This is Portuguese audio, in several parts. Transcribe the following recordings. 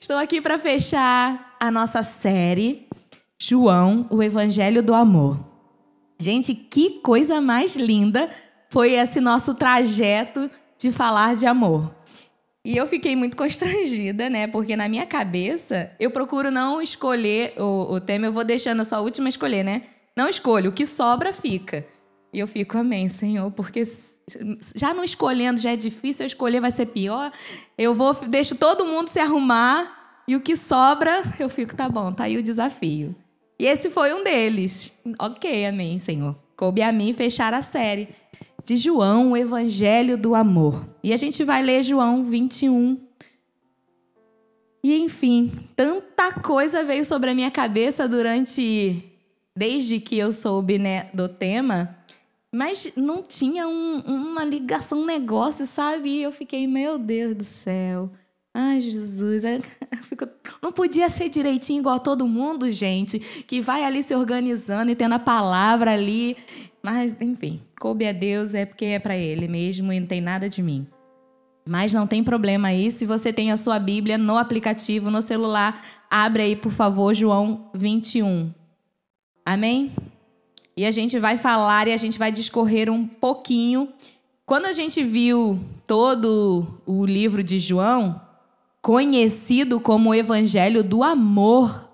Estou aqui para fechar a nossa série João, o Evangelho do Amor. Gente, que coisa mais linda foi esse nosso trajeto de falar de amor. E eu fiquei muito constrangida, né? Porque na minha cabeça eu procuro não escolher o, o tema, eu vou deixando a sua última escolher, né? Não escolho, o que sobra fica. E eu fico, amém, Senhor, porque já não escolhendo já é difícil, eu escolher vai ser pior. Eu vou, deixo todo mundo se arrumar e o que sobra, eu fico, tá bom, tá aí o desafio. E esse foi um deles. Ok, amém, Senhor. Coube a mim fechar a série de João, o Evangelho do Amor. E a gente vai ler João 21. E enfim, tanta coisa veio sobre a minha cabeça durante desde que eu soube né, do tema, mas não tinha um, uma ligação, um negócio, sabe? E eu fiquei, meu Deus do céu. Ai, Jesus. Fico... Não podia ser direitinho igual a todo mundo, gente, que vai ali se organizando e tendo a palavra ali. Mas, enfim, coube a Deus é porque é para Ele mesmo e não tem nada de mim. Mas não tem problema aí, se você tem a sua Bíblia no aplicativo, no celular, abre aí, por favor, João 21. Amém? E a gente vai falar e a gente vai discorrer um pouquinho. Quando a gente viu todo o livro de João, conhecido como o Evangelho do Amor,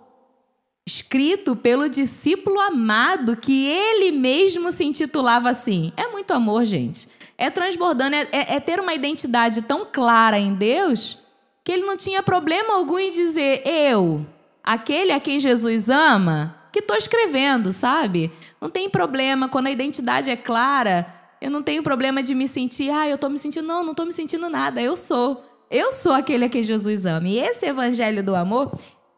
escrito pelo discípulo amado, que ele mesmo se intitulava assim. É muito amor, gente. É transbordando, é, é, é, ter uma identidade tão clara em Deus que ele não tinha problema algum em dizer eu, aquele a quem Jesus ama, que estou escrevendo, sabe? Não tem problema quando a identidade é clara. Eu não tenho problema de me sentir, ah, eu estou me sentindo, não, não estou me sentindo nada. Eu sou. Eu sou aquele a quem Jesus ama. E esse evangelho do amor,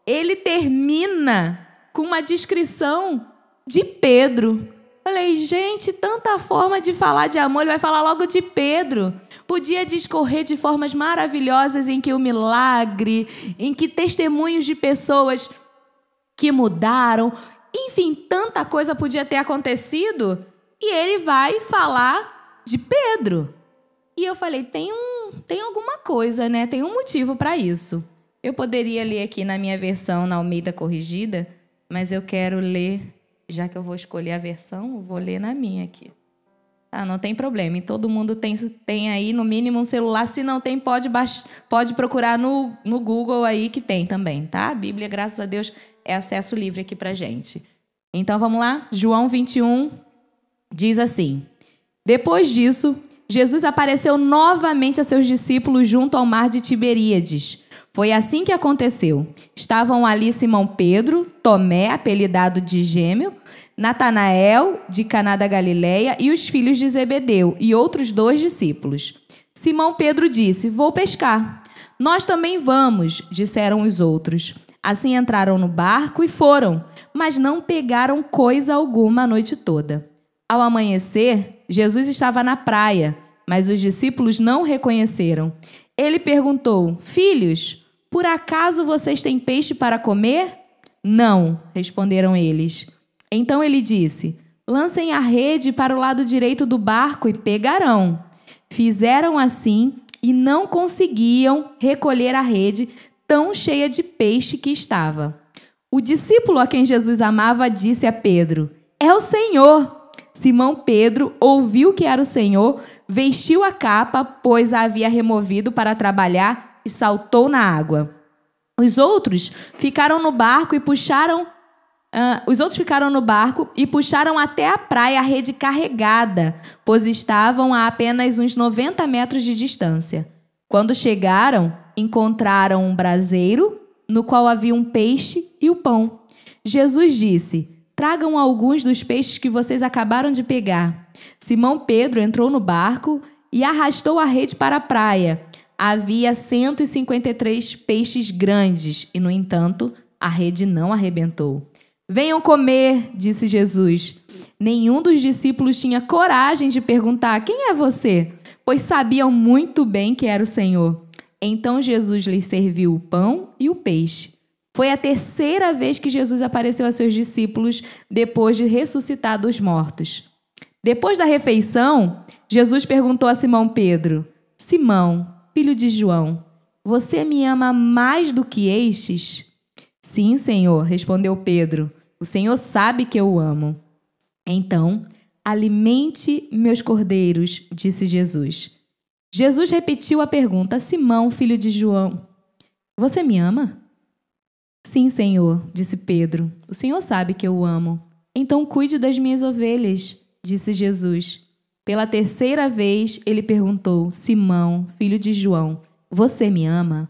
ele termina com uma descrição de Pedro. Falei, gente, tanta forma de falar de amor, ele vai falar logo de Pedro. Podia discorrer de formas maravilhosas em que o milagre, em que testemunhos de pessoas que mudaram, enfim, tanta coisa podia ter acontecido, e ele vai falar de Pedro. E eu falei, tem um, tem alguma coisa, né? Tem um motivo para isso. Eu poderia ler aqui na minha versão, na Almeida Corrigida, mas eu quero ler, já que eu vou escolher a versão, vou ler na minha aqui. Ah, não tem problema. Todo mundo tem, tem aí, no mínimo, um celular. Se não tem, pode, pode procurar no, no Google aí que tem também, tá? A Bíblia, graças a Deus, é acesso livre aqui pra gente. Então vamos lá? João 21 diz assim: Depois disso, Jesus apareceu novamente a seus discípulos junto ao mar de Tiberíades. Foi assim que aconteceu. Estavam ali Simão Pedro, Tomé, apelidado de Gêmeo, Natanael, de Caná da Galileia, e os filhos de Zebedeu, e outros dois discípulos. Simão Pedro disse: Vou pescar. Nós também vamos, disseram os outros. Assim entraram no barco e foram, mas não pegaram coisa alguma a noite toda. Ao amanhecer, Jesus estava na praia, mas os discípulos não reconheceram. Ele perguntou: Filhos, por acaso vocês têm peixe para comer? Não, responderam eles. Então ele disse: Lancem a rede para o lado direito do barco e pegarão. Fizeram assim e não conseguiam recolher a rede tão cheia de peixe que estava. O discípulo a quem Jesus amava disse a Pedro: É o Senhor. Simão Pedro ouviu que era o Senhor, vestiu a capa, pois a havia removido para trabalhar e saltou na água. Os outros ficaram no barco e puxaram. Uh, os outros ficaram no barco e puxaram até a praia a rede carregada, pois estavam a apenas uns 90 metros de distância. Quando chegaram, encontraram um braseiro no qual havia um peixe e o pão. Jesus disse: Tragam alguns dos peixes que vocês acabaram de pegar. Simão Pedro entrou no barco e arrastou a rede para a praia havia 153 peixes grandes e, no entanto, a rede não arrebentou. Venham comer, disse Jesus. Nenhum dos discípulos tinha coragem de perguntar: Quem é você? Pois sabiam muito bem que era o Senhor. Então Jesus lhes serviu o pão e o peixe. Foi a terceira vez que Jesus apareceu a seus discípulos depois de ressuscitar dos mortos. Depois da refeição, Jesus perguntou a Simão Pedro: Simão, filho de João, Você me ama mais do que estes? Sim, Senhor, respondeu Pedro. O Senhor sabe que eu amo. Então, alimente meus cordeiros, disse Jesus. Jesus repetiu a pergunta: Simão, filho de João, você me ama? Sim, Senhor, disse Pedro. O Senhor sabe que eu amo. Então cuide das minhas ovelhas, disse Jesus. Pela terceira vez ele perguntou: Simão, filho de João, você me ama?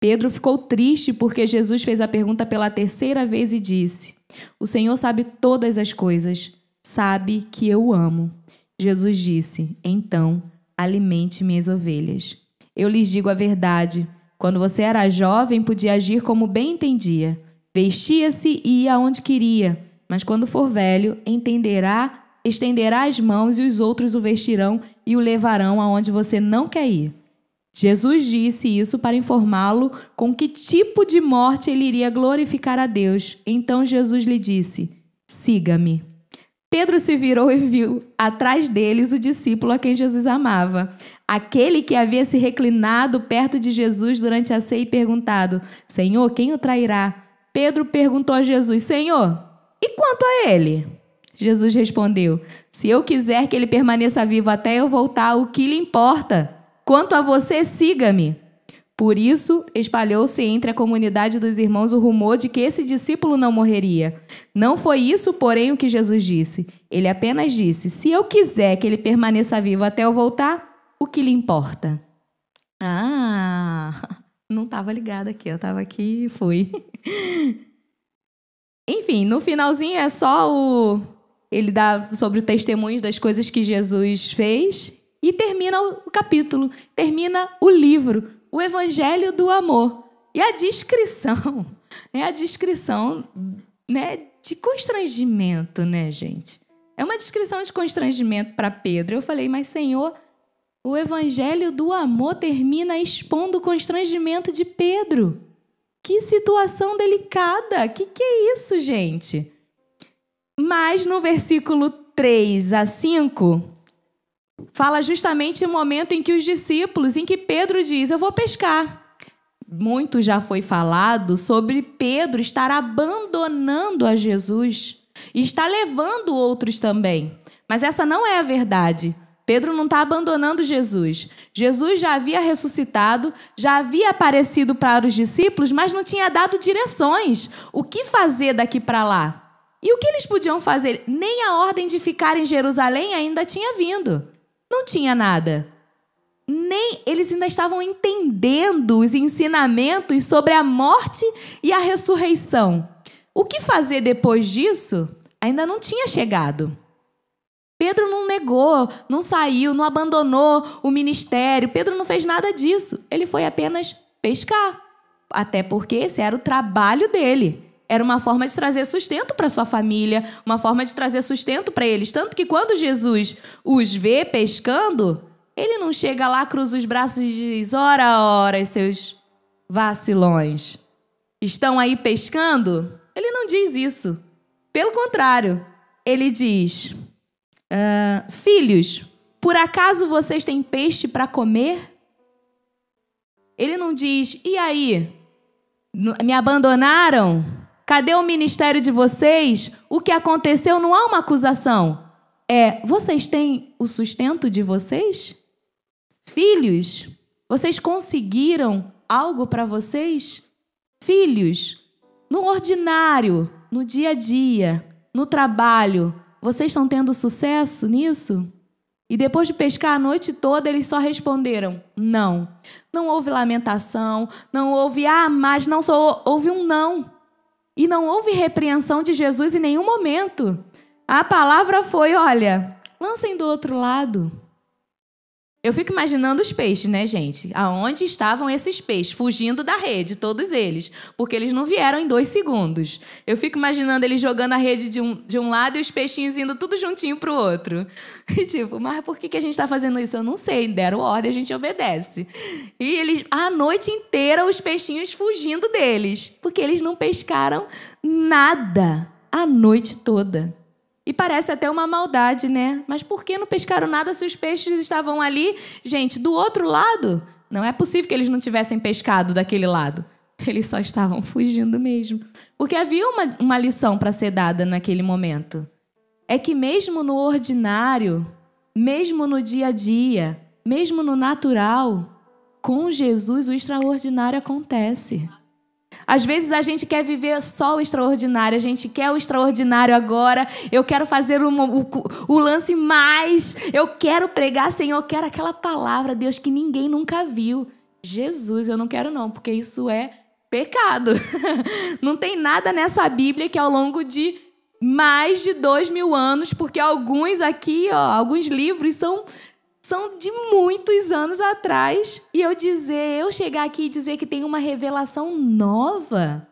Pedro ficou triste porque Jesus fez a pergunta pela terceira vez e disse: O Senhor sabe todas as coisas, sabe que eu amo. Jesus disse: Então, alimente minhas ovelhas. Eu lhes digo a verdade. Quando você era jovem, podia agir como bem entendia. Vestia-se e ia aonde queria. Mas quando for velho, entenderá, estenderá as mãos e os outros o vestirão e o levarão aonde você não quer ir. Jesus disse isso para informá-lo com que tipo de morte ele iria glorificar a Deus. Então Jesus lhe disse: Siga-me. Pedro se virou e viu atrás deles o discípulo a quem Jesus amava, aquele que havia se reclinado perto de Jesus durante a ceia e perguntado: Senhor, quem o trairá? Pedro perguntou a Jesus: Senhor, e quanto a ele? Jesus respondeu: Se eu quiser que ele permaneça vivo até eu voltar, o que lhe importa? Quanto a você, siga-me. Por isso, espalhou-se entre a comunidade dos irmãos o rumor de que esse discípulo não morreria. Não foi isso, porém, o que Jesus disse. Ele apenas disse: Se eu quiser que ele permaneça vivo até eu voltar, o que lhe importa? Ah, não estava ligada aqui, eu estava aqui e fui. Enfim, no finalzinho é só o. Ele dá sobre o testemunho das coisas que Jesus fez e termina o capítulo, termina o livro, o Evangelho do Amor. E a descrição, é a descrição né, de constrangimento, né, gente? É uma descrição de constrangimento para Pedro. Eu falei, mas Senhor, o Evangelho do Amor termina expondo o constrangimento de Pedro. Que situação delicada! Que que é isso, gente? Mas no versículo 3 a 5, fala justamente o momento em que os discípulos, em que Pedro diz: Eu vou pescar. Muito já foi falado sobre Pedro estar abandonando a Jesus e estar levando outros também. Mas essa não é a verdade. Pedro não está abandonando Jesus. Jesus já havia ressuscitado, já havia aparecido para os discípulos, mas não tinha dado direções. O que fazer daqui para lá? E o que eles podiam fazer? Nem a ordem de ficar em Jerusalém ainda tinha vindo. Não tinha nada. Nem eles ainda estavam entendendo os ensinamentos sobre a morte e a ressurreição. O que fazer depois disso ainda não tinha chegado. Pedro não negou, não saiu, não abandonou o ministério. Pedro não fez nada disso. Ele foi apenas pescar. Até porque esse era o trabalho dele. Era uma forma de trazer sustento para sua família, uma forma de trazer sustento para eles. Tanto que quando Jesus os vê pescando, ele não chega lá, cruza os braços e diz: Ora, ora, seus vacilões. Estão aí pescando? Ele não diz isso. Pelo contrário, ele diz: uh, Filhos, por acaso vocês têm peixe para comer? Ele não diz: E aí? Me abandonaram? Cadê o ministério de vocês? O que aconteceu não há uma acusação. É, vocês têm o sustento de vocês? Filhos, vocês conseguiram algo para vocês? Filhos, no ordinário, no dia a dia, no trabalho, vocês estão tendo sucesso nisso? E depois de pescar a noite toda, eles só responderam: não. Não houve lamentação, não houve, ah, mas não, só houve um não. E não houve repreensão de Jesus em nenhum momento. A palavra foi: olha, lancem do outro lado. Eu fico imaginando os peixes, né, gente? Aonde estavam esses peixes? Fugindo da rede, todos eles. Porque eles não vieram em dois segundos. Eu fico imaginando eles jogando a rede de um, de um lado e os peixinhos indo tudo juntinho pro outro. E tipo, mas por que, que a gente está fazendo isso? Eu não sei. Deram ordem, a gente obedece. E eles, a noite inteira, os peixinhos fugindo deles. Porque eles não pescaram nada a noite toda. E parece até uma maldade, né? Mas por que não pescaram nada se os peixes estavam ali, gente, do outro lado? Não é possível que eles não tivessem pescado daquele lado. Eles só estavam fugindo mesmo. Porque havia uma, uma lição para ser dada naquele momento. É que mesmo no ordinário, mesmo no dia a dia, mesmo no natural, com Jesus o extraordinário acontece. Às vezes a gente quer viver só o extraordinário, a gente quer o extraordinário agora, eu quero fazer o, o, lance mais, eu quero pregar, Senhor, eu quero aquela palavra, Deus, que ninguém nunca viu. Jesus, eu não quero não, porque isso é pecado. Não tem nada nessa Bíblia que ao longo de mais de dois mil anos, porque alguns aqui, ó, alguns livros são são de muitos anos atrás. E eu dizer, eu chegar aqui e dizer que tem uma revelação nova.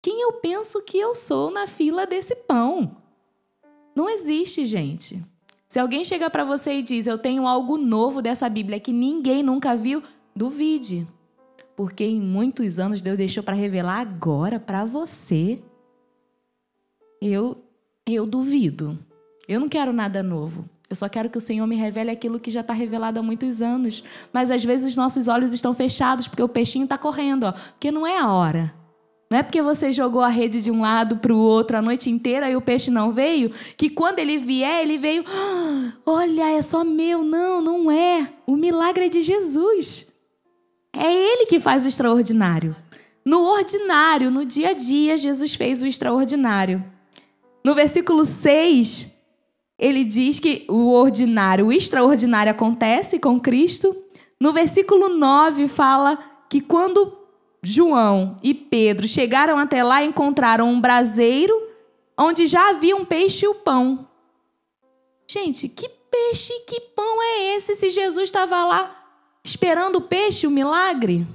Quem eu penso que eu sou na fila desse pão? Não existe, gente. Se alguém chegar para você e diz, eu tenho algo novo dessa Bíblia que ninguém nunca viu, duvide. Porque em muitos anos Deus deixou para revelar agora para você. Eu eu duvido. Eu não quero nada novo. Eu só quero que o Senhor me revele aquilo que já está revelado há muitos anos. Mas às vezes os nossos olhos estão fechados porque o peixinho está correndo, ó, porque não é a hora. Não é porque você jogou a rede de um lado para o outro a noite inteira e o peixe não veio, que quando ele vier, ele veio. Ah, olha, é só meu. Não, não é. O milagre é de Jesus. É Ele que faz o extraordinário. No ordinário, no dia a dia, Jesus fez o extraordinário. No versículo 6, ele diz que o ordinário, o extraordinário acontece com Cristo. No versículo 9 fala que quando João e Pedro chegaram até lá, encontraram um braseiro onde já havia um peixe e o pão. Gente, que peixe, que pão é esse se Jesus estava lá esperando o peixe, o milagre?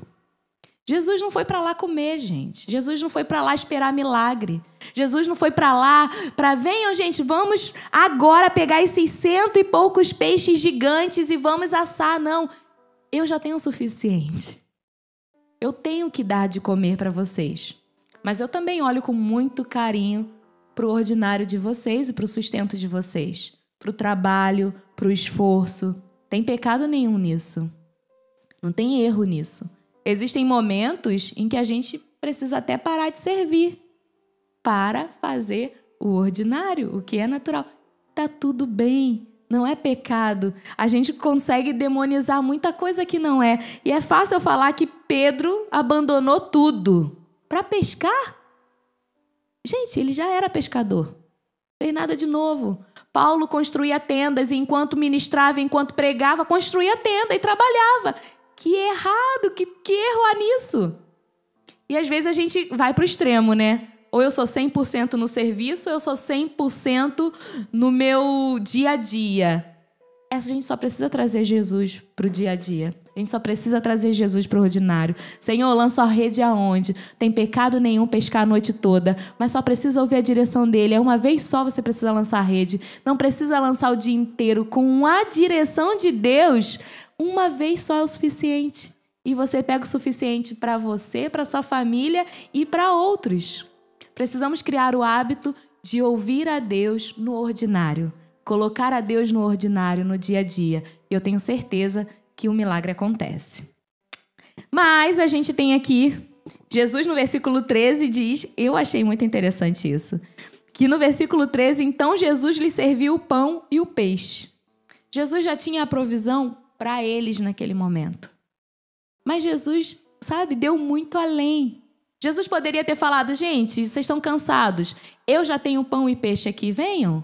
Jesus não foi para lá comer, gente. Jesus não foi para lá esperar milagre. Jesus não foi para lá para venham, gente, vamos agora pegar esses cento e poucos peixes gigantes e vamos assar. Não, eu já tenho o suficiente. Eu tenho que dar de comer para vocês. Mas eu também olho com muito carinho para o ordinário de vocês e para o sustento de vocês, para o trabalho, para o esforço. Tem pecado nenhum nisso. Não tem erro nisso. Existem momentos em que a gente precisa até parar de servir para fazer o ordinário, o que é natural. Tá tudo bem, não é pecado. A gente consegue demonizar muita coisa que não é. E é fácil falar que Pedro abandonou tudo para pescar. Gente, ele já era pescador. Fez nada de novo. Paulo construía tendas e enquanto ministrava, enquanto pregava, construía tenda e trabalhava. Que errado, que, que erro há nisso? E às vezes a gente vai para o extremo, né? Ou eu sou 100% no serviço, ou eu sou 100% no meu dia a dia. Essa gente só precisa trazer Jesus para o dia a dia. A gente só precisa trazer Jesus para o ordinário. Senhor, lança a rede aonde? Tem pecado nenhum pescar a noite toda, mas só precisa ouvir a direção dele. É uma vez só você precisa lançar a rede. Não precisa lançar o dia inteiro. Com a direção de Deus, uma vez só é o suficiente. E você pega o suficiente para você, para sua família e para outros. Precisamos criar o hábito de ouvir a Deus no ordinário, colocar a Deus no ordinário, no dia a dia. Eu tenho certeza que o milagre acontece. Mas a gente tem aqui, Jesus no versículo 13 diz, eu achei muito interessante isso, que no versículo 13, então Jesus lhe serviu o pão e o peixe. Jesus já tinha a provisão para eles naquele momento. Mas Jesus, sabe, deu muito além. Jesus poderia ter falado: gente, vocês estão cansados, eu já tenho pão e peixe aqui, venham.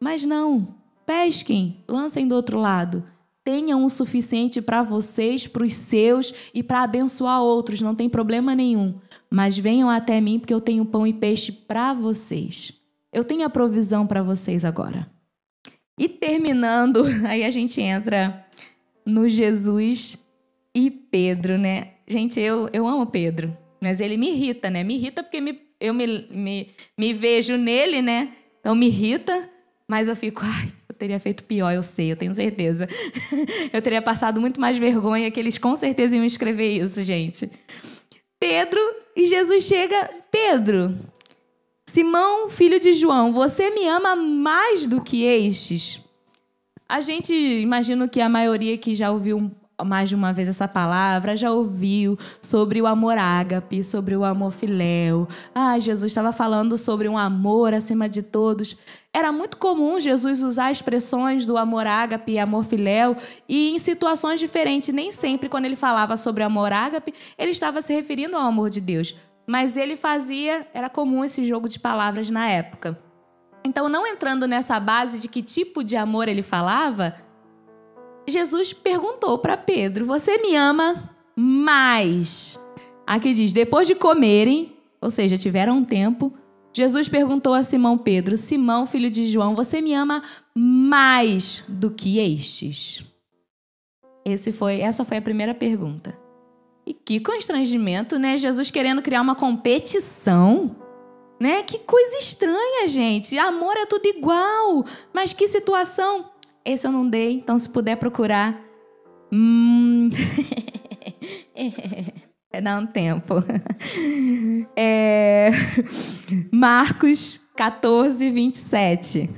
Mas não, pesquem, lancem do outro lado. Tenham o suficiente para vocês, para os seus e para abençoar outros, não tem problema nenhum. Mas venham até mim, porque eu tenho pão e peixe para vocês. Eu tenho a provisão para vocês agora. E terminando, aí a gente entra no Jesus e Pedro, né? Gente, eu, eu amo Pedro, mas ele me irrita, né? Me irrita porque me, eu me, me, me vejo nele, né? Então me irrita, mas eu fico, ai, eu teria feito pior, eu sei, eu tenho certeza. eu teria passado muito mais vergonha que eles com certeza iam escrever isso, gente. Pedro e Jesus chega, Pedro, Simão, filho de João, você me ama mais do que estes? A gente, imagino que a maioria que já ouviu mais de uma vez essa palavra, já ouviu sobre o amor ágape, sobre o amor filéu. Ah, Jesus estava falando sobre um amor acima de todos. Era muito comum Jesus usar expressões do amor ágape e amor filéu e em situações diferentes. Nem sempre, quando ele falava sobre amor ágape, ele estava se referindo ao amor de Deus. Mas ele fazia, era comum esse jogo de palavras na época. Então, não entrando nessa base de que tipo de amor ele falava, Jesus perguntou para Pedro: Você me ama mais? Aqui diz: depois de comerem, ou seja, tiveram um tempo, Jesus perguntou a Simão Pedro: Simão, filho de João, você me ama mais do que estes? Esse foi, essa foi a primeira pergunta. E que constrangimento, né? Jesus querendo criar uma competição. Né? Que coisa estranha, gente. Amor é tudo igual. Mas que situação. Esse eu não dei, então se puder procurar. Hum... é dar um tempo. É... Marcos 14, 27.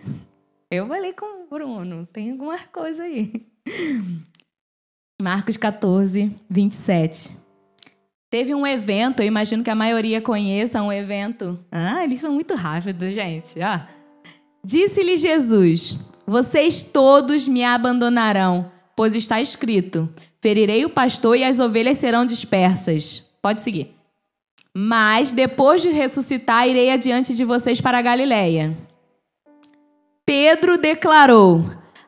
Eu falei com o Bruno, tem alguma coisa aí. Marcos 14, 27. Teve um evento, eu imagino que a maioria conheça um evento. Ah, eles são muito rápidos, gente. Ah. Disse-lhe Jesus: Vocês todos me abandonarão, pois está escrito: Ferirei o pastor e as ovelhas serão dispersas. Pode seguir. Mas depois de ressuscitar, irei adiante de vocês para a Galiléia. Pedro declarou: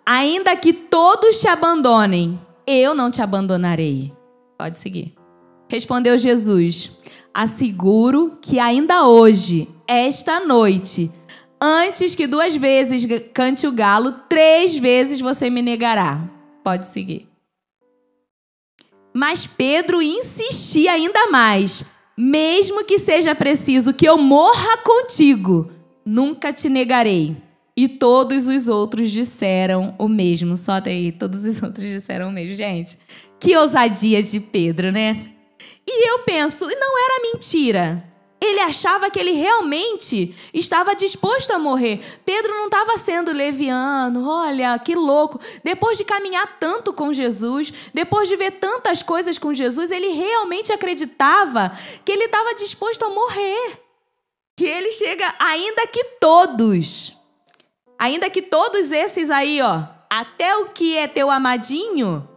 Ainda que todos te abandonem, eu não te abandonarei. Pode seguir. Respondeu Jesus: Asseguro que ainda hoje, esta noite, Antes que duas vezes cante o galo, três vezes você me negará. Pode seguir. Mas Pedro insistia ainda mais. Mesmo que seja preciso que eu morra contigo, nunca te negarei. E todos os outros disseram o mesmo. Só daí, todos os outros disseram o mesmo. Gente, que ousadia de Pedro, né? E eu penso, não era mentira. Ele achava que ele realmente estava disposto a morrer. Pedro não estava sendo leviano, olha, que louco. Depois de caminhar tanto com Jesus, depois de ver tantas coisas com Jesus, ele realmente acreditava que ele estava disposto a morrer. Que ele chega, ainda que todos, ainda que todos esses aí, ó, até o que é teu amadinho,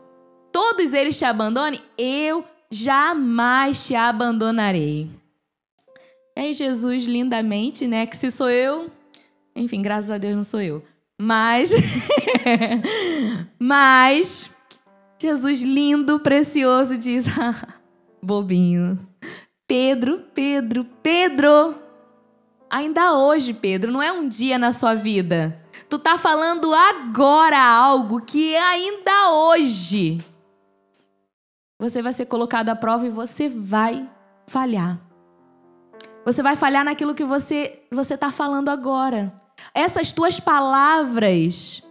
todos eles te abandonem, eu jamais te abandonarei. E Jesus lindamente, né, que se sou eu, enfim, graças a Deus não sou eu. Mas mas Jesus lindo, precioso diz: bobinho. Pedro, Pedro, Pedro. Ainda hoje, Pedro, não é um dia na sua vida. Tu tá falando agora algo que ainda hoje você vai ser colocado à prova e você vai falhar. Você vai falhar naquilo que você você está falando agora. Essas tuas palavras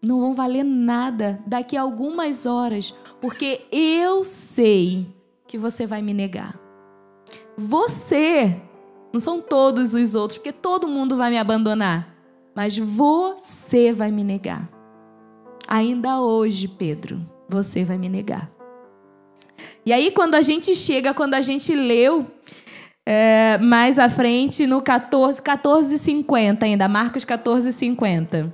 não vão valer nada daqui a algumas horas, porque eu sei que você vai me negar. Você, não são todos os outros, porque todo mundo vai me abandonar, mas você vai me negar. Ainda hoje, Pedro, você vai me negar. E aí, quando a gente chega, quando a gente leu é, mais à frente, no 14, 14,50 ainda, Marcos 14,50.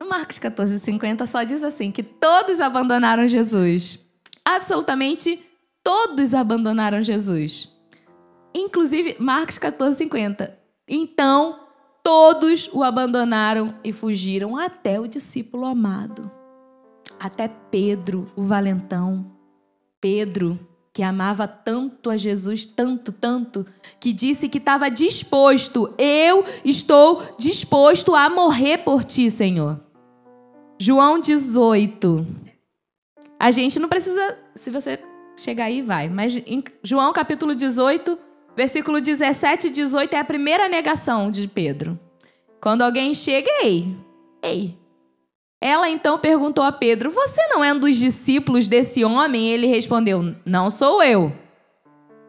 no Marcos 14,50 só diz assim: que todos abandonaram Jesus. Absolutamente todos abandonaram Jesus. Inclusive, Marcos 14,50. Então, todos o abandonaram e fugiram até o discípulo amado. Até Pedro, o valentão. Pedro, que amava tanto a Jesus, tanto, tanto, que disse que estava disposto, eu estou disposto a morrer por ti, Senhor. João 18. A gente não precisa, se você chegar aí, vai, mas em João capítulo 18, versículo 17 e 18 é a primeira negação de Pedro. Quando alguém chega, ei, ei, ela então perguntou a Pedro: Você não é um dos discípulos desse homem? Ele respondeu: Não sou eu.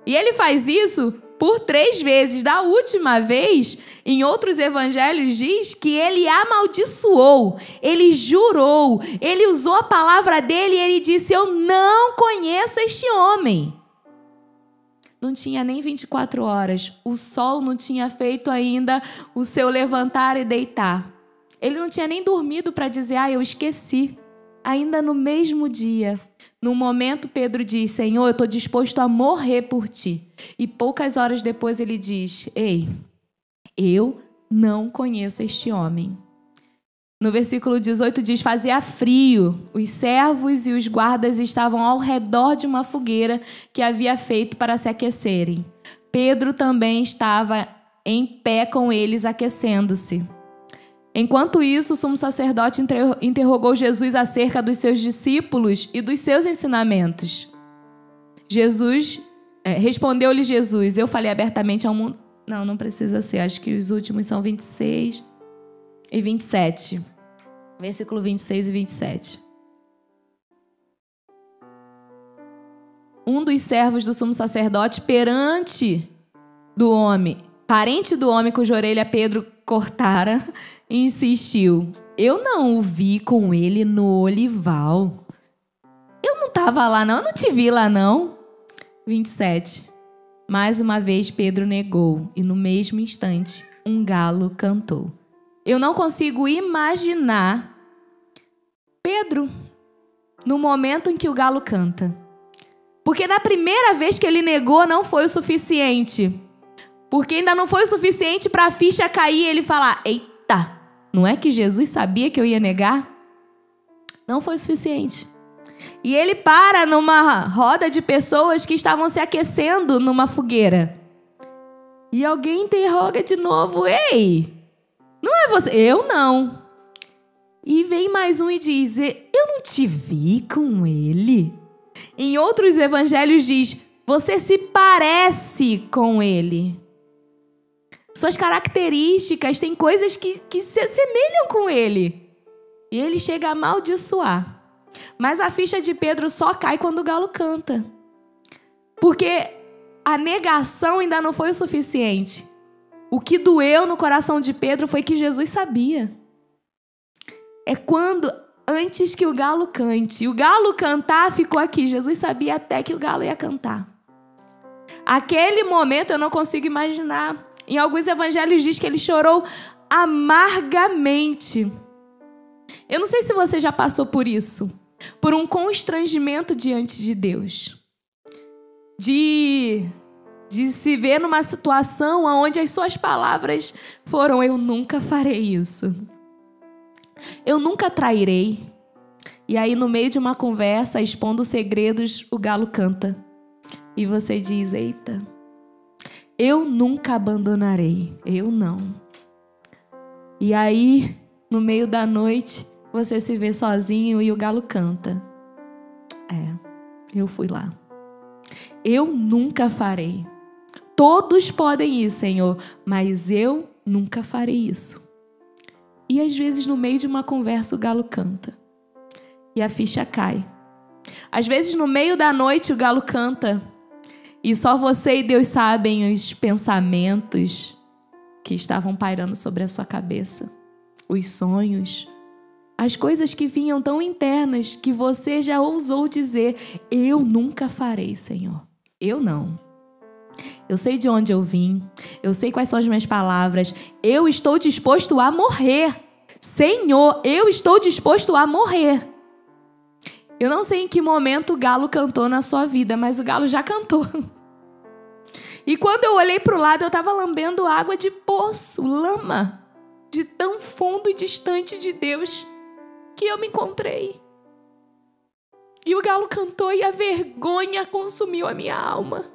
E ele faz isso por três vezes. Da última vez, em outros evangelhos, diz que ele amaldiçoou, ele jurou, ele usou a palavra dele e ele disse: Eu não conheço este homem. Não tinha nem 24 horas, o sol não tinha feito ainda o seu levantar e deitar. Ele não tinha nem dormido para dizer: Ah, eu esqueci. Ainda no mesmo dia, no momento, Pedro diz: Senhor, eu estou disposto a morrer por ti. E poucas horas depois ele diz: Ei, eu não conheço este homem. No versículo 18 diz: Fazia frio, os servos e os guardas estavam ao redor de uma fogueira que havia feito para se aquecerem. Pedro também estava em pé com eles, aquecendo-se. Enquanto isso, o sumo sacerdote interrogou Jesus acerca dos seus discípulos e dos seus ensinamentos. Jesus é, respondeu-lhe Jesus: Eu falei abertamente ao mundo. Não, não precisa ser. Acho que os últimos são 26 e 27. Versículo 26 e 27. Um dos servos do sumo sacerdote perante do homem, parente do homem cuja orelha Pedro cortara, insistiu: Eu não o vi com ele no olival. Eu não estava lá, não. Eu não te vi lá, não. 27. Mais uma vez Pedro negou, e no mesmo instante um galo cantou. Eu não consigo imaginar Pedro no momento em que o galo canta. Porque na primeira vez que ele negou não foi o suficiente. Porque ainda não foi o suficiente para a ficha cair e ele falar: Eita, não é que Jesus sabia que eu ia negar? Não foi o suficiente. E ele para numa roda de pessoas que estavam se aquecendo numa fogueira. E alguém interroga de novo: Ei, não é você? Eu não. E vem mais um e diz: Eu não te vi com ele. Em outros evangelhos diz: Você se parece com ele suas características, tem coisas que, que se assemelham com ele. E ele chega a amaldiçoar. Mas a ficha de Pedro só cai quando o galo canta. Porque a negação ainda não foi o suficiente. O que doeu no coração de Pedro foi que Jesus sabia. É quando, antes que o galo cante, o galo cantar ficou aqui. Jesus sabia até que o galo ia cantar. Aquele momento eu não consigo imaginar. Em alguns evangelhos diz que ele chorou amargamente. Eu não sei se você já passou por isso, por um constrangimento diante de Deus. De de se ver numa situação onde as suas palavras foram eu nunca farei isso. Eu nunca trairei. E aí no meio de uma conversa, expondo segredos, o galo canta. E você diz: "Eita, eu nunca abandonarei. Eu não. E aí, no meio da noite, você se vê sozinho e o galo canta. É, eu fui lá. Eu nunca farei. Todos podem ir, Senhor, mas eu nunca farei isso. E às vezes, no meio de uma conversa, o galo canta. E a ficha cai. Às vezes, no meio da noite, o galo canta. E só você e Deus sabem os pensamentos que estavam pairando sobre a sua cabeça, os sonhos, as coisas que vinham tão internas que você já ousou dizer: Eu nunca farei, Senhor. Eu não. Eu sei de onde eu vim, eu sei quais são as minhas palavras. Eu estou disposto a morrer. Senhor, eu estou disposto a morrer. Eu não sei em que momento o galo cantou na sua vida, mas o galo já cantou. E quando eu olhei para o lado, eu estava lambendo água de poço, lama, de tão fundo e distante de Deus que eu me encontrei. E o galo cantou e a vergonha consumiu a minha alma.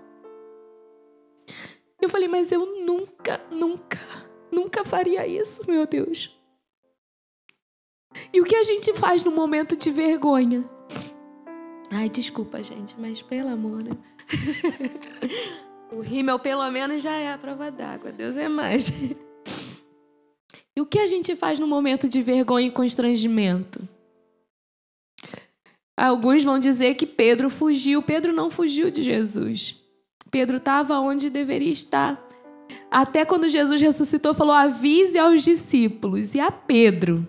Eu falei, mas eu nunca, nunca, nunca faria isso, meu Deus. E o que a gente faz no momento de vergonha? Ai, desculpa, gente, mas pelo amor. Né? o rímel, pelo menos, já é a prova d'água. Deus é mais. E o que a gente faz no momento de vergonha e constrangimento? Alguns vão dizer que Pedro fugiu. Pedro não fugiu de Jesus. Pedro estava onde deveria estar. Até quando Jesus ressuscitou, falou: avise aos discípulos e a Pedro.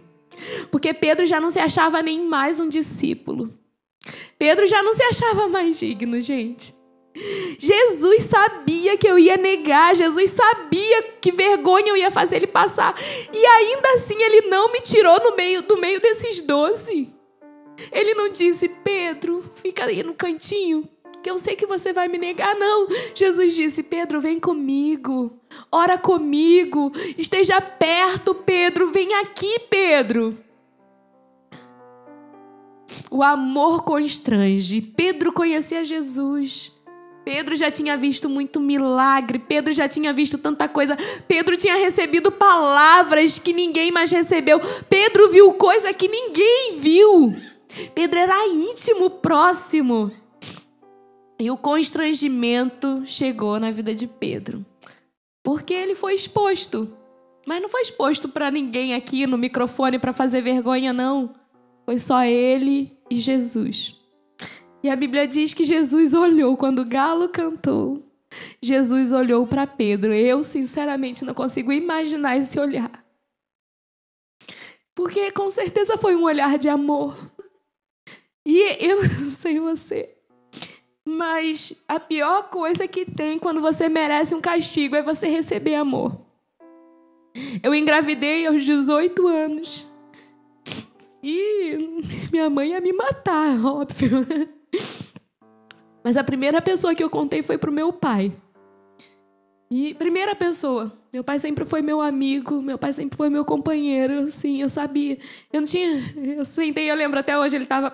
Porque Pedro já não se achava nem mais um discípulo. Pedro já não se achava mais digno, gente. Jesus sabia que eu ia negar, Jesus sabia que vergonha eu ia fazer ele passar. E ainda assim ele não me tirou no meio do meio desses doze. Ele não disse, Pedro, fica aí no cantinho, que eu sei que você vai me negar. Não. Jesus disse, Pedro, vem comigo. Ora comigo. Esteja perto, Pedro. Vem aqui, Pedro. O amor constrange. Pedro conhecia Jesus. Pedro já tinha visto muito milagre, Pedro já tinha visto tanta coisa, Pedro tinha recebido palavras que ninguém mais recebeu, Pedro viu coisa que ninguém viu. Pedro era íntimo, próximo. E o constrangimento chegou na vida de Pedro, porque ele foi exposto. Mas não foi exposto para ninguém aqui no microfone para fazer vergonha, não. Foi só ele e Jesus. E a Bíblia diz que Jesus olhou quando o galo cantou. Jesus olhou para Pedro. Eu, sinceramente, não consigo imaginar esse olhar. Porque com certeza foi um olhar de amor. E eu não sei você. Mas a pior coisa que tem quando você merece um castigo é você receber amor. Eu engravidei aos 18 anos. E minha mãe ia me matar, óbvio. Mas a primeira pessoa que eu contei foi pro meu pai. E primeira pessoa, meu pai sempre foi meu amigo, meu pai sempre foi meu companheiro, sim, eu sabia. Eu não tinha, eu sentei, eu lembro até hoje ele estava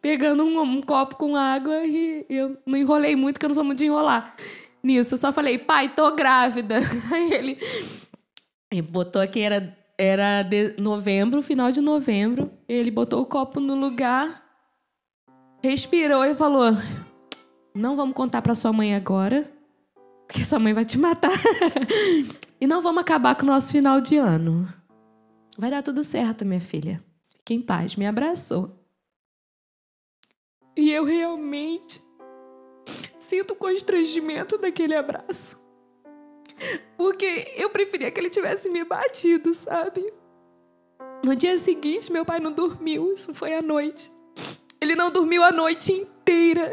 pegando um, um, copo com água e eu não enrolei muito, porque eu não sou muito de enrolar. Nisso, eu só falei, pai, tô grávida. Aí ele, ele botou aqui, era, era de novembro, final de novembro, ele botou o copo no lugar, respirou e falou: Não vamos contar para sua mãe agora, porque sua mãe vai te matar. e não vamos acabar com o nosso final de ano. Vai dar tudo certo, minha filha. Fique em paz. Me abraçou. E eu realmente sinto o constrangimento daquele abraço. Porque eu preferia que ele tivesse me batido, sabe? No dia seguinte, meu pai não dormiu, isso foi à noite. Ele não dormiu a noite inteira.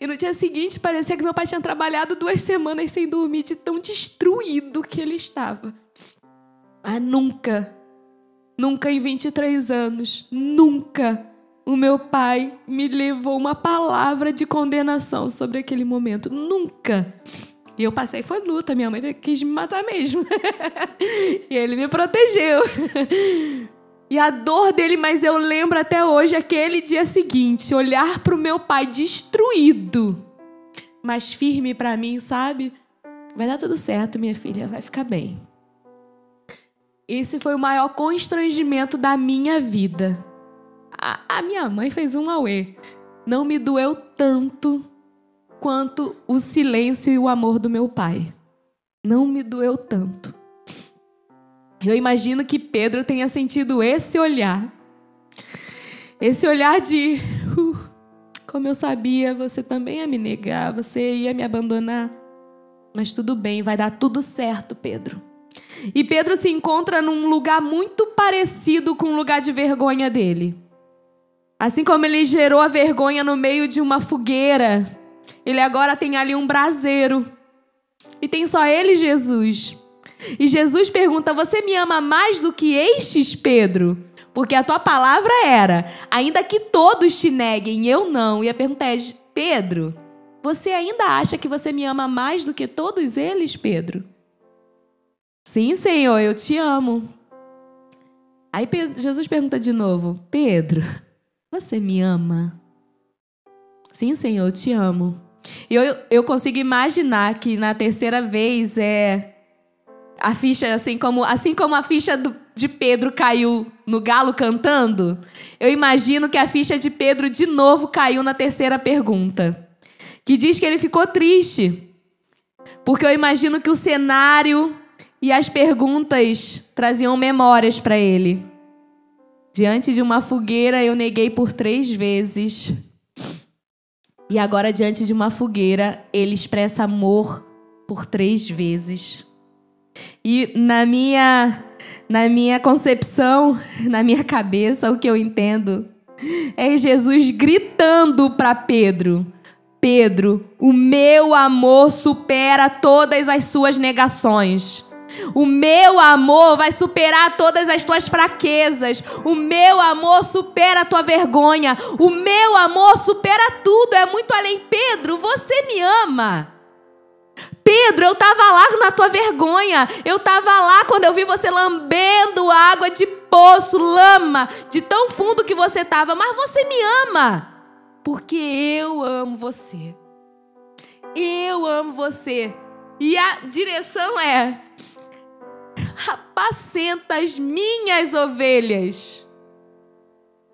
E no dia seguinte parecia que meu pai tinha trabalhado duas semanas sem dormir, de tão destruído que ele estava. Ah, nunca, nunca em 23 anos, nunca o meu pai me levou uma palavra de condenação sobre aquele momento. Nunca. E eu passei, foi luta, minha mãe quis me matar mesmo. e ele me protegeu. E a dor dele, mas eu lembro até hoje aquele dia seguinte, olhar para o meu pai destruído, mas firme para mim, sabe? Vai dar tudo certo, minha filha, vai ficar bem. Esse foi o maior constrangimento da minha vida. A, a minha mãe fez um auê. Não me doeu tanto quanto o silêncio e o amor do meu pai. Não me doeu tanto. Eu imagino que Pedro tenha sentido esse olhar. Esse olhar de, uh, como eu sabia, você também ia me negar, você ia me abandonar. Mas tudo bem, vai dar tudo certo, Pedro. E Pedro se encontra num lugar muito parecido com o lugar de vergonha dele. Assim como ele gerou a vergonha no meio de uma fogueira, ele agora tem ali um braseiro. E tem só ele Jesus. E Jesus pergunta: Você me ama mais do que estes, Pedro? Porque a tua palavra era: Ainda que todos te neguem, eu não. E a pergunta é: Pedro, você ainda acha que você me ama mais do que todos eles, Pedro? Sim, Senhor, eu te amo. Aí Jesus pergunta de novo: Pedro, você me ama? Sim, Senhor, eu te amo. E eu, eu consigo imaginar que na terceira vez é a ficha, assim como, assim como a ficha do, de Pedro caiu no galo cantando, eu imagino que a ficha de Pedro de novo caiu na terceira pergunta, que diz que ele ficou triste, porque eu imagino que o cenário e as perguntas traziam memórias para ele. Diante de uma fogueira, eu neguei por três vezes. E agora, diante de uma fogueira, ele expressa amor por três vezes. E na minha, na minha concepção, na minha cabeça, o que eu entendo é Jesus gritando para Pedro: Pedro, o meu amor supera todas as suas negações. O meu amor vai superar todas as tuas fraquezas. O meu amor supera a tua vergonha. O meu amor supera tudo. É muito além. Pedro, você me ama. Pedro, eu estava lá na tua vergonha. Eu estava lá quando eu vi você lambendo água de poço, lama, de tão fundo que você estava. Mas você me ama. Porque eu amo você. Eu amo você. E a direção é: apacenta as minhas ovelhas.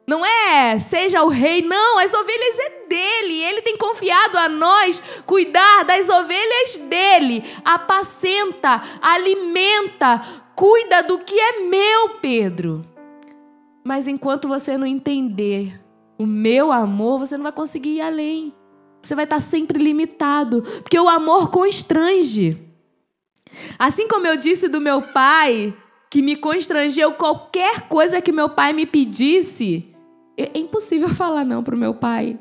Não é seja o rei, não, as ovelhas é dele. Ele tem confiado a nós cuidar das ovelhas dele. Apacenta, alimenta, cuida do que é meu, Pedro. Mas enquanto você não entender o meu amor, você não vai conseguir ir além. Você vai estar sempre limitado, porque o amor constrange. Assim como eu disse do meu pai, que me constrangeu qualquer coisa que meu pai me pedisse, é impossível falar não para o meu pai.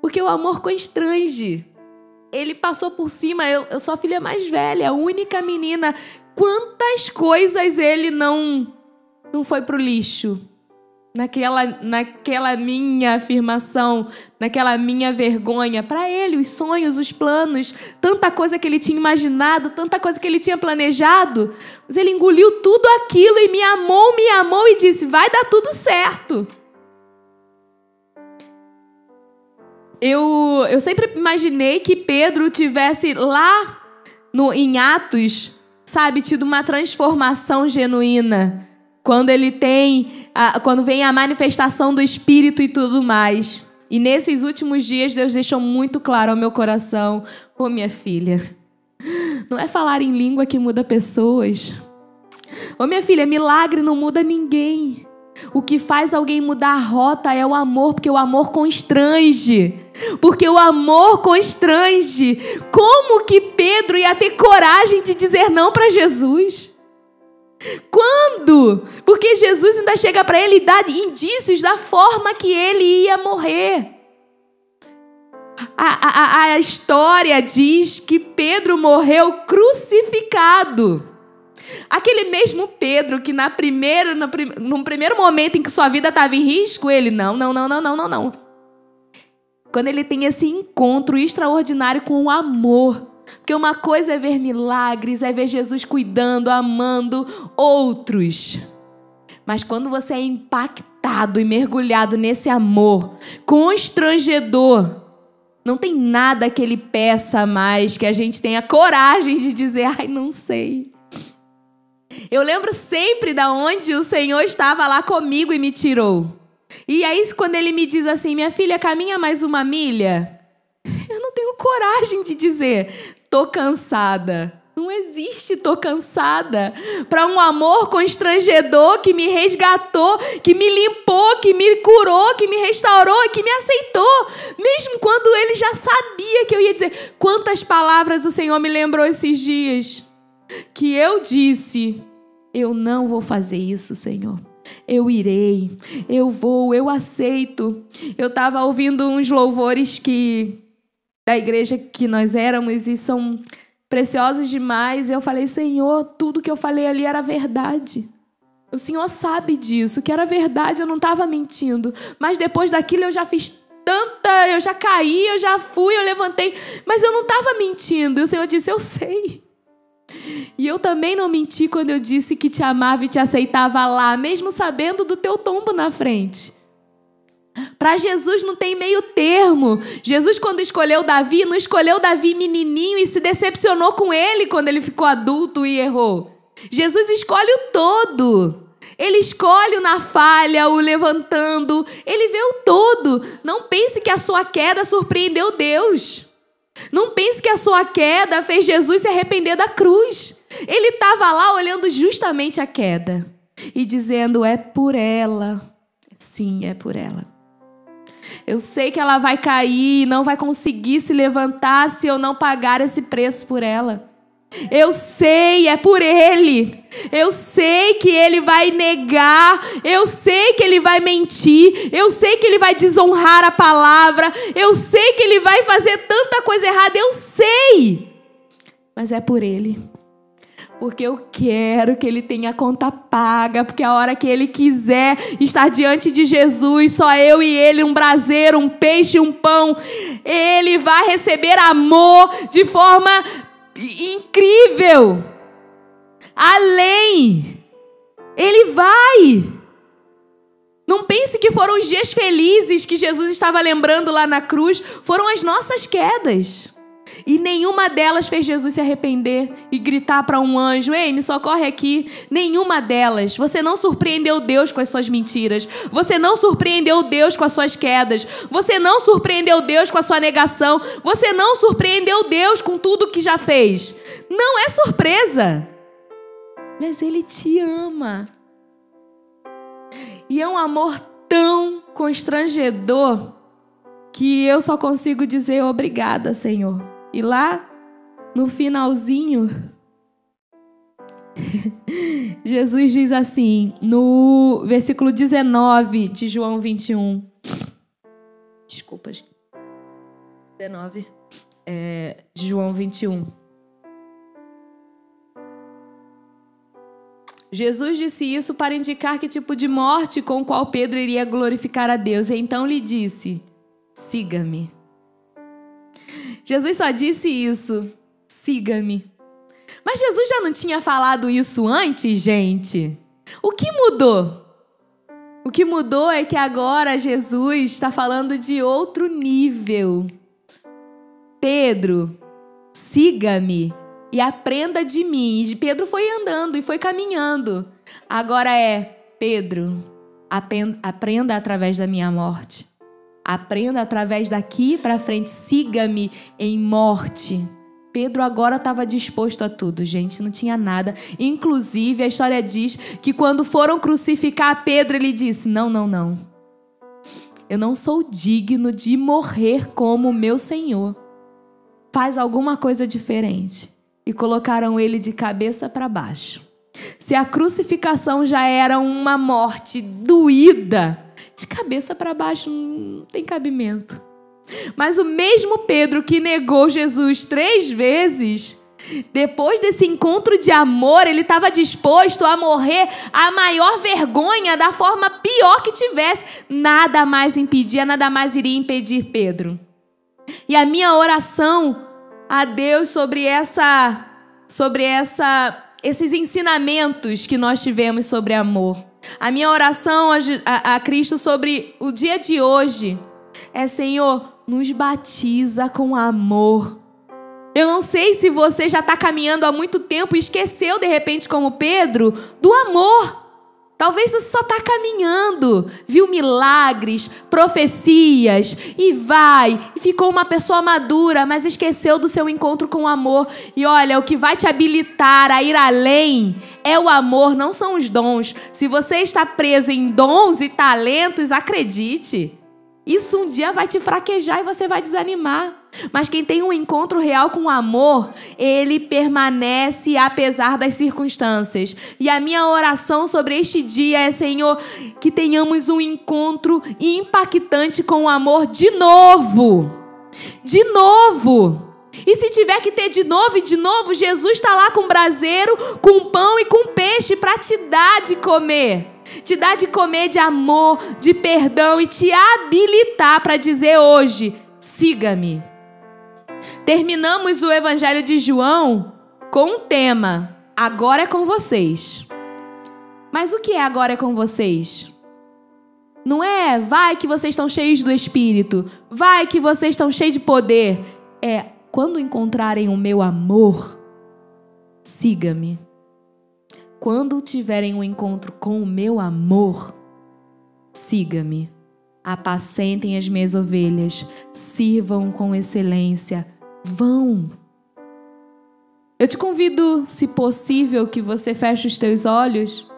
Porque o amor constrange. Ele passou por cima, eu, eu sou a filha mais velha, a única menina. Quantas coisas ele não não foi pro lixo? Naquela, naquela minha afirmação, naquela minha vergonha. Para ele, os sonhos, os planos, tanta coisa que ele tinha imaginado, tanta coisa que ele tinha planejado. Mas ele engoliu tudo aquilo e me amou, me amou e disse: vai dar tudo certo. Eu, eu sempre imaginei que Pedro tivesse lá no, em Atos, sabe, tido uma transformação genuína quando ele tem, a, quando vem a manifestação do Espírito e tudo mais. E nesses últimos dias Deus deixou muito claro ao meu coração, ô oh, minha filha, não é falar em língua que muda pessoas. Ô oh, minha filha, milagre não muda ninguém. O que faz alguém mudar a rota é o amor, porque o amor constrange. Porque o amor constrange. Como que Pedro ia ter coragem de dizer não para Jesus? Quando? Porque Jesus ainda chega para ele e dá indícios da forma que ele ia morrer. A, a, a história diz que Pedro morreu crucificado. Aquele mesmo Pedro que na primeira, no, no primeiro momento em que sua vida estava em risco, ele não, não, não, não, não, não, não. Quando ele tem esse encontro extraordinário com o amor porque uma coisa é ver milagres, é ver Jesus cuidando, amando outros. Mas quando você é impactado e mergulhado nesse amor constrangedor, não tem nada que ele peça mais que a gente tenha coragem de dizer, ai, não sei. Eu lembro sempre da onde o Senhor estava lá comigo e me tirou. E aí, quando ele me diz assim, minha filha, caminha mais uma milha, eu não tenho coragem de dizer, tô cansada. Não existe tô cansada. Para um amor constrangedor que me resgatou, que me limpou, que me curou, que me restaurou e que me aceitou. Mesmo quando ele já sabia que eu ia dizer. Quantas palavras o Senhor me lembrou esses dias? Que eu disse: Eu não vou fazer isso, Senhor. Eu irei, eu vou, eu aceito. Eu estava ouvindo uns louvores que da igreja que nós éramos e são preciosos demais. Eu falei, Senhor, tudo que eu falei ali era verdade. O Senhor sabe disso, que era verdade, eu não estava mentindo. Mas depois daquilo eu já fiz tanta, eu já caí, eu já fui, eu levantei, mas eu não estava mentindo. E o Senhor disse, eu sei. E eu também não menti quando eu disse que te amava e te aceitava lá, mesmo sabendo do teu tombo na frente. Para Jesus não tem meio termo. Jesus, quando escolheu Davi, não escolheu Davi menininho e se decepcionou com ele quando ele ficou adulto e errou. Jesus escolhe o todo. Ele escolhe o na falha, o levantando. Ele vê o todo. Não pense que a sua queda surpreendeu Deus. Não pense que a sua queda fez Jesus se arrepender da cruz. Ele estava lá olhando justamente a queda e dizendo: É por ela. Sim, é por ela. Eu sei que ela vai cair, não vai conseguir se levantar se eu não pagar esse preço por ela. Eu sei, é por ele. Eu sei que ele vai negar. Eu sei que ele vai mentir. Eu sei que ele vai desonrar a palavra. Eu sei que ele vai fazer tanta coisa errada. Eu sei. Mas é por ele. Porque eu quero que ele tenha conta paga, porque a hora que ele quiser estar diante de Jesus, só eu e ele, um braseiro, um peixe, um pão, ele vai receber amor de forma incrível. Além. Ele vai. Não pense que foram os dias felizes que Jesus estava lembrando lá na cruz, foram as nossas quedas. E nenhuma delas fez Jesus se arrepender e gritar para um anjo: Ei, me socorre aqui. Nenhuma delas. Você não surpreendeu Deus com as suas mentiras. Você não surpreendeu Deus com as suas quedas. Você não surpreendeu Deus com a sua negação. Você não surpreendeu Deus com tudo que já fez. Não é surpresa. Mas Ele te ama. E é um amor tão constrangedor que eu só consigo dizer obrigada, Senhor. E lá no finalzinho, Jesus diz assim, no versículo 19 de João 21. Desculpa, gente. 19 é, de João 21. Jesus disse isso para indicar que tipo de morte com qual Pedro iria glorificar a Deus. E então lhe disse: Siga-me. Jesus só disse isso: siga-me. Mas Jesus já não tinha falado isso antes, gente? O que mudou? O que mudou é que agora Jesus está falando de outro nível. Pedro, siga-me e aprenda de mim. E Pedro foi andando e foi caminhando. Agora é, Pedro, aprenda através da minha morte. Aprenda através daqui para frente, siga-me em morte. Pedro agora estava disposto a tudo, gente, não tinha nada. Inclusive, a história diz que quando foram crucificar Pedro, ele disse: Não, não, não. Eu não sou digno de morrer como meu Senhor. Faz alguma coisa diferente. E colocaram ele de cabeça para baixo. Se a crucificação já era uma morte doída, de cabeça para baixo não tem cabimento. Mas o mesmo Pedro que negou Jesus três vezes, depois desse encontro de amor, ele estava disposto a morrer a maior vergonha da forma pior que tivesse. Nada mais impedia, nada mais iria impedir Pedro. E a minha oração a Deus sobre essa sobre essa esses ensinamentos que nós tivemos sobre amor a minha oração a, a, a Cristo sobre o dia de hoje é: Senhor, nos batiza com amor. Eu não sei se você já está caminhando há muito tempo e esqueceu, de repente, como Pedro, do amor. Talvez você só está caminhando, viu milagres, profecias e vai, e ficou uma pessoa madura, mas esqueceu do seu encontro com o amor. E olha, o que vai te habilitar a ir além é o amor, não são os dons. Se você está preso em dons e talentos, acredite, isso um dia vai te fraquejar e você vai desanimar. Mas quem tem um encontro real com o amor, ele permanece apesar das circunstâncias. E a minha oração sobre este dia é, Senhor, que tenhamos um encontro impactante com o amor de novo. De novo. E se tiver que ter de novo e de novo, Jesus está lá com braseiro, com pão e com peixe para te dar de comer te dar de comer de amor, de perdão e te habilitar para dizer hoje: siga-me. Terminamos o Evangelho de João com um tema: agora é com vocês. Mas o que é agora é com vocês? Não é vai que vocês estão cheios do Espírito, vai que vocês estão cheios de poder. É quando encontrarem o meu amor, siga-me quando tiverem um encontro com o meu amor, siga-me. Apacentem as minhas ovelhas, sirvam com excelência, vão. Eu te convido, se possível, que você feche os teus olhos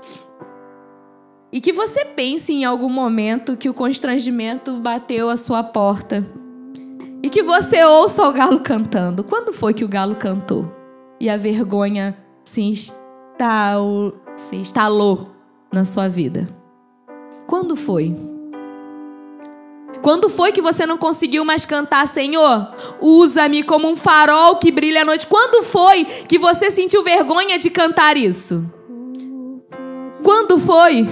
E que você pense em algum momento que o constrangimento bateu a sua porta. E que você ouça o galo cantando. Quando foi que o galo cantou? E a vergonha se, instal... se instalou na sua vida? Quando foi? Quando foi que você não conseguiu mais cantar, Senhor? Usa-me como um farol que brilha à noite. Quando foi que você sentiu vergonha de cantar isso? Quando foi?